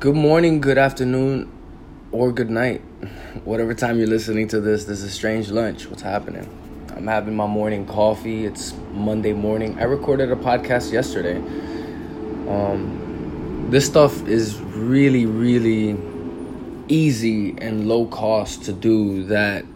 Good morning, good afternoon, or good night. Whatever time you're listening to this, this is Strange Lunch. What's happening? I'm having my morning coffee. It's Monday morning. I recorded a podcast yesterday. Um, this stuff is really, really easy and low cost to do that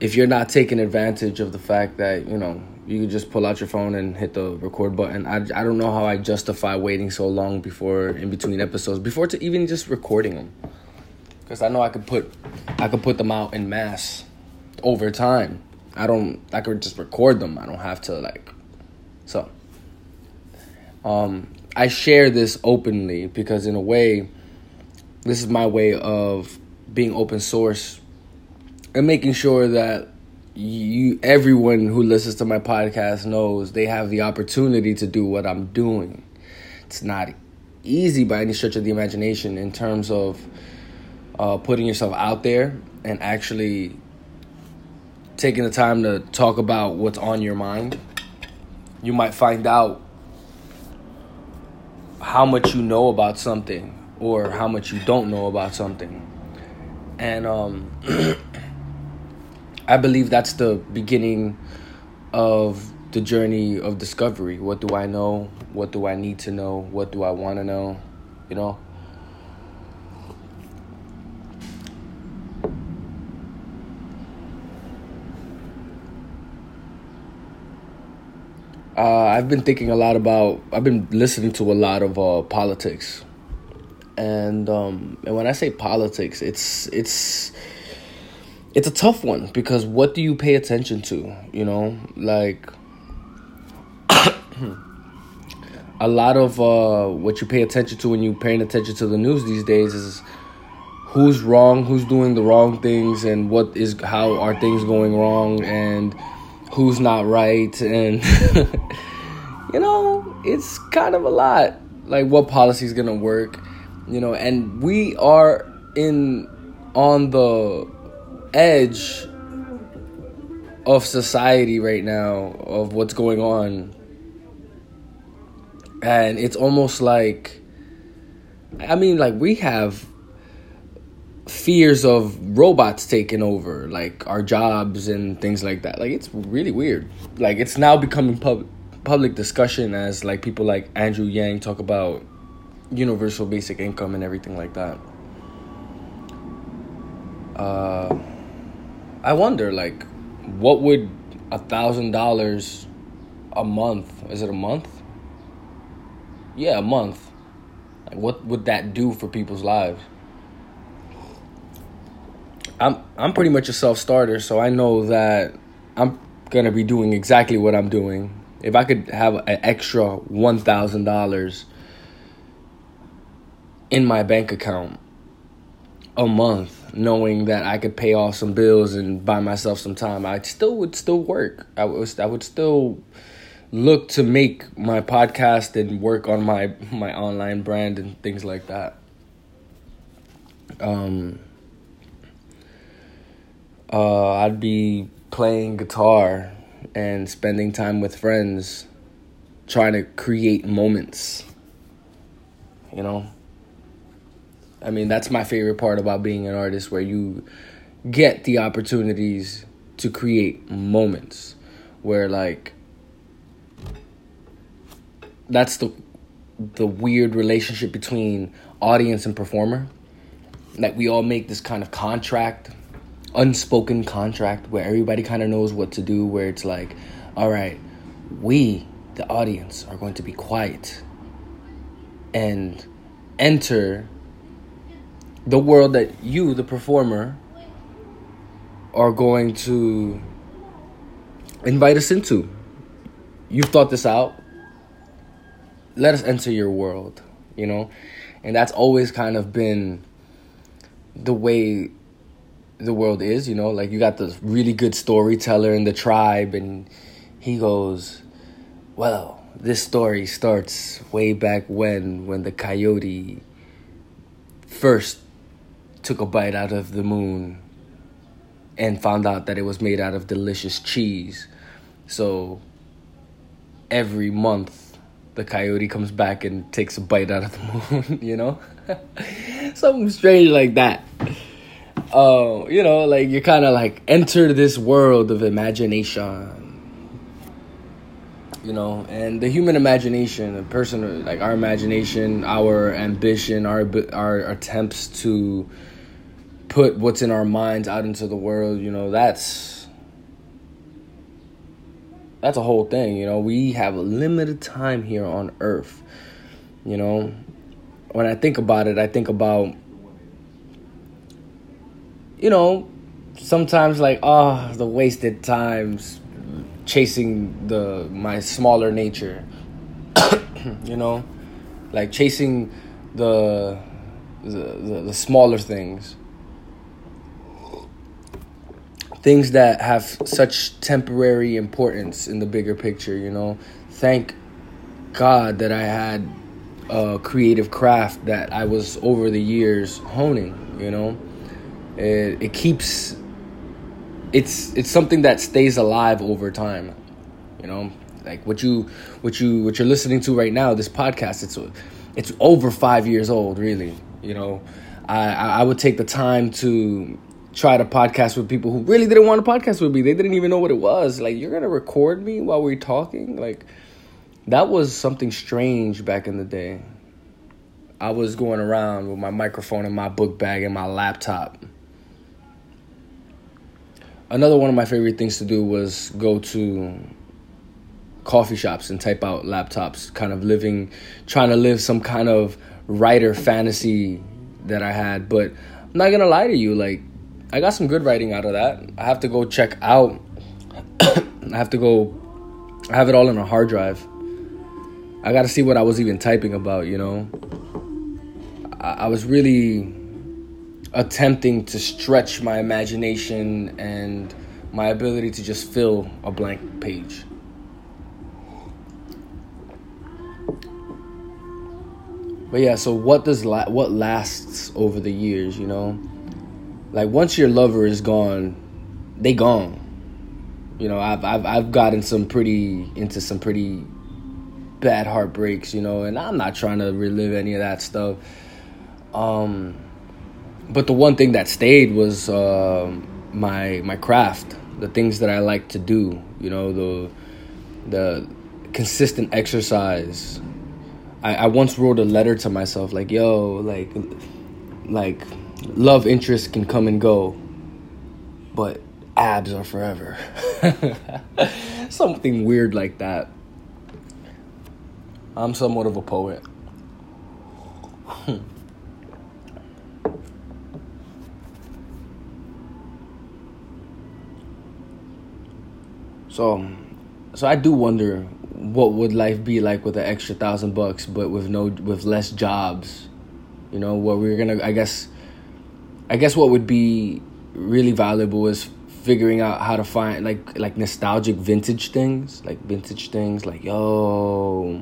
if you're not taking advantage of the fact that, you know, you can just pull out your phone and hit the record button. I, I don't know how I justify waiting so long before in between episodes before to even just recording them because I know I could put I could put them out in mass over time. I don't I could just record them. I don't have to like so um I share this openly because in a way this is my way of being open source and making sure that you everyone who listens to my podcast knows they have the opportunity to do what I'm doing. It's not easy by any stretch of the imagination in terms of uh, putting yourself out there and actually taking the time to talk about what's on your mind. You might find out how much you know about something or how much you don't know about something. And um I believe that's the beginning of the journey of discovery. What do I know? What do I need to know? What do I want to know? You know? Uh, I've been thinking a lot about. I've been listening to a lot of uh, politics, and um, and when I say politics, it's it's it's a tough one because what do you pay attention to? You know, like a lot of uh, what you pay attention to when you're paying attention to the news these days is who's wrong, who's doing the wrong things, and what is how are things going wrong, and who's not right, and you know, it's kind of a lot. Like what policy is gonna work, you know, and we are in on the edge of society right now of what's going on. And it's almost like i mean like we have fears of robots taking over like our jobs and things like that. Like it's really weird. Like it's now becoming pub- public discussion as like people like andrew yang talk about universal basic income and everything like that. Uh I wonder, like, what would a thousand dollars a month? Is it a month? Yeah, a month. Like, what would that do for people's lives? I'm I'm pretty much a self starter, so I know that I'm gonna be doing exactly what I'm doing. If I could have an extra one thousand dollars in my bank account a month knowing that I could pay off some bills and buy myself some time, I still would still work. I was I would still look to make my podcast and work on my my online brand and things like that. Um uh I'd be playing guitar and spending time with friends trying to create moments. You know? I mean, that's my favorite part about being an artist where you get the opportunities to create moments where like that's the the weird relationship between audience and performer. Like we all make this kind of contract, unspoken contract where everybody kind of knows what to do where it's like, all right, we the audience are going to be quiet and enter the world that you, the performer, are going to invite us into. You've thought this out. Let us enter your world, you know? And that's always kind of been the way the world is, you know? Like you got the really good storyteller in the tribe, and he goes, Well, this story starts way back when, when the coyote first took a bite out of the moon and found out that it was made out of delicious cheese. So every month the coyote comes back and takes a bite out of the moon, you know? Something strange like that. Uh, you know, like you kind of like enter this world of imagination. You know, and the human imagination, the person like our imagination, our ambition, our our attempts to put what's in our minds out into the world, you know, that's that's a whole thing, you know. We have a limited time here on earth. You know, when I think about it, I think about you know, sometimes like oh, the wasted times chasing the my smaller nature. you know, like chasing the the, the, the smaller things things that have such temporary importance in the bigger picture, you know. Thank God that I had a creative craft that I was over the years honing, you know. It, it keeps it's it's something that stays alive over time, you know. Like what you what you what you're listening to right now, this podcast, it's it's over 5 years old, really, you know. I I would take the time to try to podcast with people who really didn't want to podcast with me. They didn't even know what it was. Like, you're gonna record me while we're talking? Like, that was something strange back in the day. I was going around with my microphone and my book bag and my laptop. Another one of my favorite things to do was go to coffee shops and type out laptops, kind of living, trying to live some kind of writer fantasy that I had. But I'm not gonna lie to you, like, I got some good writing out of that. I have to go check out. I have to go. I have it all in a hard drive. I got to see what I was even typing about. You know, I, I was really attempting to stretch my imagination and my ability to just fill a blank page. But yeah, so what does la- what lasts over the years, you know? Like once your lover is gone, they gone. You know, I've I've I've gotten some pretty into some pretty bad heartbreaks, you know, and I'm not trying to relive any of that stuff. Um, but the one thing that stayed was uh, my my craft, the things that I like to do, you know, the the consistent exercise. I, I once wrote a letter to myself like, yo, like like love interest can come and go, but abs are forever. Something weird like that. I'm somewhat of a poet. Hmm. so, so I do wonder what would life be like with an extra thousand bucks, but with no with less jobs. You know, what we're gonna I guess I guess what would be really valuable is figuring out how to find like like nostalgic vintage things, like vintage things, like yo.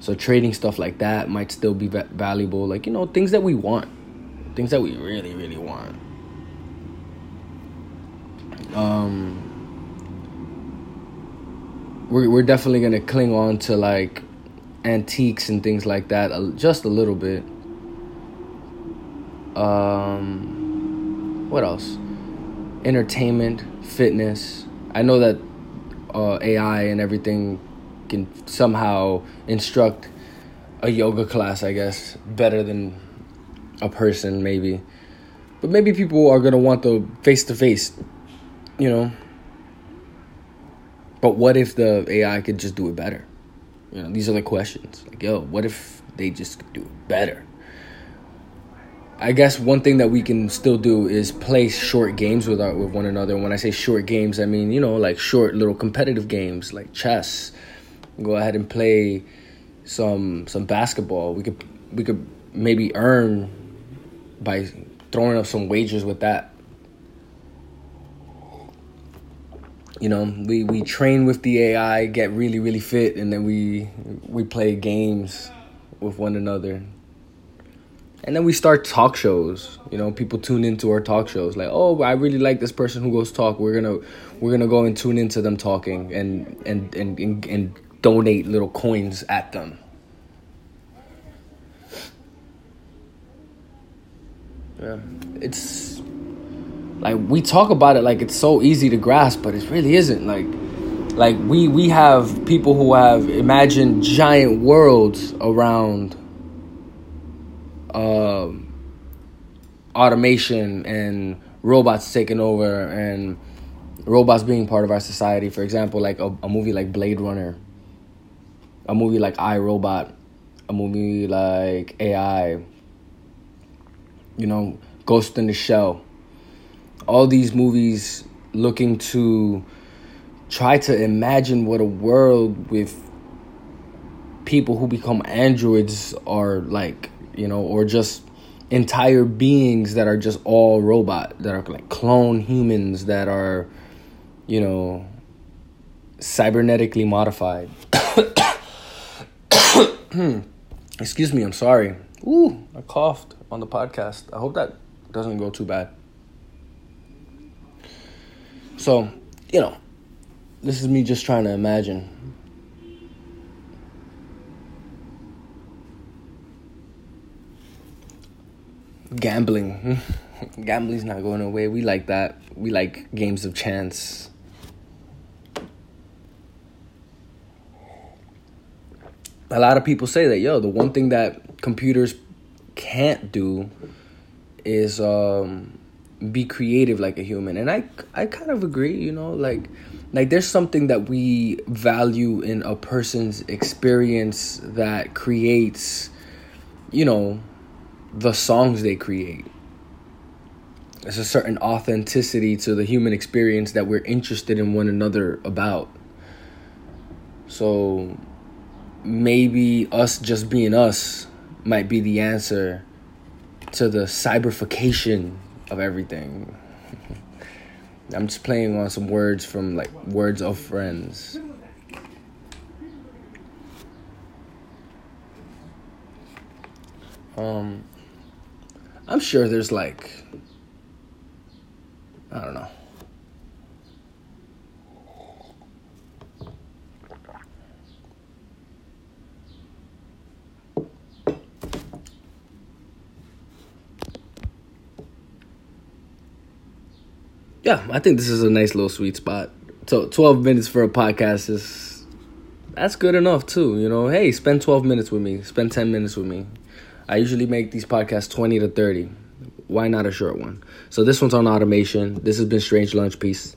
So trading stuff like that might still be va- valuable, like you know things that we want, things that we really really want. Um, we're we're definitely gonna cling on to like antiques and things like that just a little bit um, what else? Entertainment, fitness. I know that uh, AI and everything can somehow instruct a yoga class, I guess, better than a person, maybe. But maybe people are gonna want the face to face, you know. But what if the AI could just do it better? You know, these are the questions. Like, yo, what if they just do it better? I guess one thing that we can still do is play short games with our with one another. when I say short games, I mean you know like short little competitive games like chess. Go ahead and play some some basketball. We could we could maybe earn by throwing up some wagers with that. You know, we, we train with the AI, get really really fit, and then we we play games with one another and then we start talk shows you know people tune into our talk shows like oh i really like this person who goes talk we're gonna we're gonna go and tune into them talking and and and and, and donate little coins at them. Yeah, it's like we talk about it like it's so easy to grasp, but it really isn't. Like, like we we have people who have imagined giant worlds around um, automation and robots taking over and robots being part of our society. For example, like a, a movie like Blade Runner, a movie like I Robot, a movie like AI you know, Ghost in the Shell. All these movies looking to try to imagine what a world with people who become androids are like, you know, or just entire beings that are just all robot, that are like clone humans that are, you know, cybernetically modified. Excuse me, I'm sorry. Ooh, I coughed on the podcast. I hope that doesn't go too bad. So, you know, this is me just trying to imagine. Gambling. Gambling's not going away. We like that. We like games of chance. A lot of people say that, yo, the one thing that computers can't do is um, be creative like a human and i i kind of agree you know like like there's something that we value in a person's experience that creates you know the songs they create there's a certain authenticity to the human experience that we're interested in one another about so maybe us just being us might be the answer to the cyberfication of everything. I'm just playing on some words from like words of friends. Um I'm sure there's like I don't know. yeah, I think this is a nice little sweet spot. So 12 minutes for a podcast is that's good enough too, you know. Hey, spend 12 minutes with me. Spend 10 minutes with me. I usually make these podcasts 20 to 30. Why not a short one? So this one's on automation. This has been Strange Lunch. Peace.